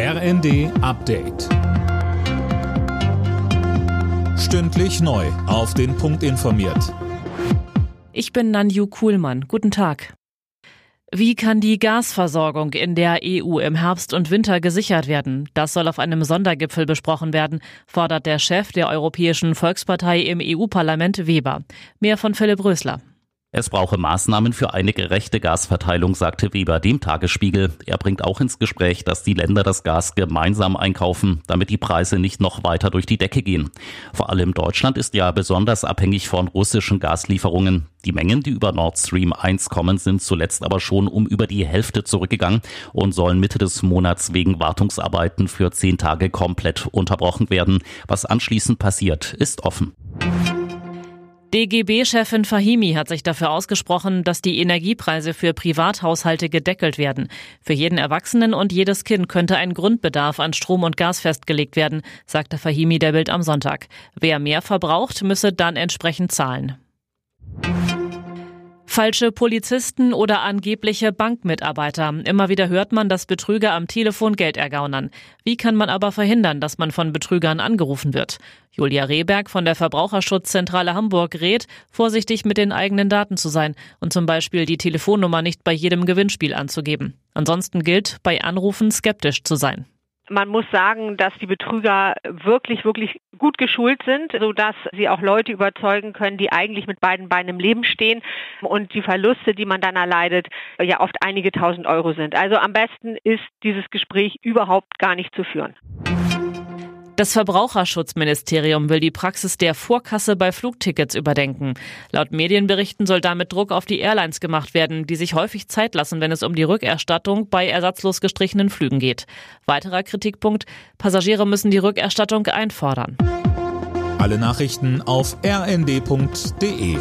RND Update. Stündlich neu. Auf den Punkt informiert. Ich bin Nanju Kuhlmann. Guten Tag. Wie kann die Gasversorgung in der EU im Herbst und Winter gesichert werden? Das soll auf einem Sondergipfel besprochen werden, fordert der Chef der Europäischen Volkspartei im EU-Parlament Weber. Mehr von Philipp Rösler. Es brauche Maßnahmen für eine gerechte Gasverteilung, sagte Weber dem Tagesspiegel. Er bringt auch ins Gespräch, dass die Länder das Gas gemeinsam einkaufen, damit die Preise nicht noch weiter durch die Decke gehen. Vor allem Deutschland ist ja besonders abhängig von russischen Gaslieferungen. Die Mengen, die über Nord Stream 1 kommen, sind zuletzt aber schon um über die Hälfte zurückgegangen und sollen Mitte des Monats wegen Wartungsarbeiten für zehn Tage komplett unterbrochen werden. Was anschließend passiert, ist offen. DGB-Chefin Fahimi hat sich dafür ausgesprochen, dass die Energiepreise für Privathaushalte gedeckelt werden. Für jeden Erwachsenen und jedes Kind könnte ein Grundbedarf an Strom und Gas festgelegt werden, sagte Fahimi der Bild am Sonntag. Wer mehr verbraucht, müsse dann entsprechend zahlen. Falsche Polizisten oder angebliche Bankmitarbeiter. Immer wieder hört man, dass Betrüger am Telefon Geld ergaunern. Wie kann man aber verhindern, dass man von Betrügern angerufen wird? Julia Rehberg von der Verbraucherschutzzentrale Hamburg rät, vorsichtig mit den eigenen Daten zu sein und zum Beispiel die Telefonnummer nicht bei jedem Gewinnspiel anzugeben. Ansonsten gilt, bei Anrufen skeptisch zu sein. Man muss sagen, dass die Betrüger wirklich, wirklich gut geschult sind, sodass sie auch Leute überzeugen können, die eigentlich mit beiden Beinen im Leben stehen und die Verluste, die man dann erleidet, ja oft einige tausend Euro sind. Also am besten ist dieses Gespräch überhaupt gar nicht zu führen. Das Verbraucherschutzministerium will die Praxis der Vorkasse bei Flugtickets überdenken. Laut Medienberichten soll damit Druck auf die Airlines gemacht werden, die sich häufig Zeit lassen, wenn es um die Rückerstattung bei ersatzlos gestrichenen Flügen geht. Weiterer Kritikpunkt, Passagiere müssen die Rückerstattung einfordern. Alle Nachrichten auf rnd.de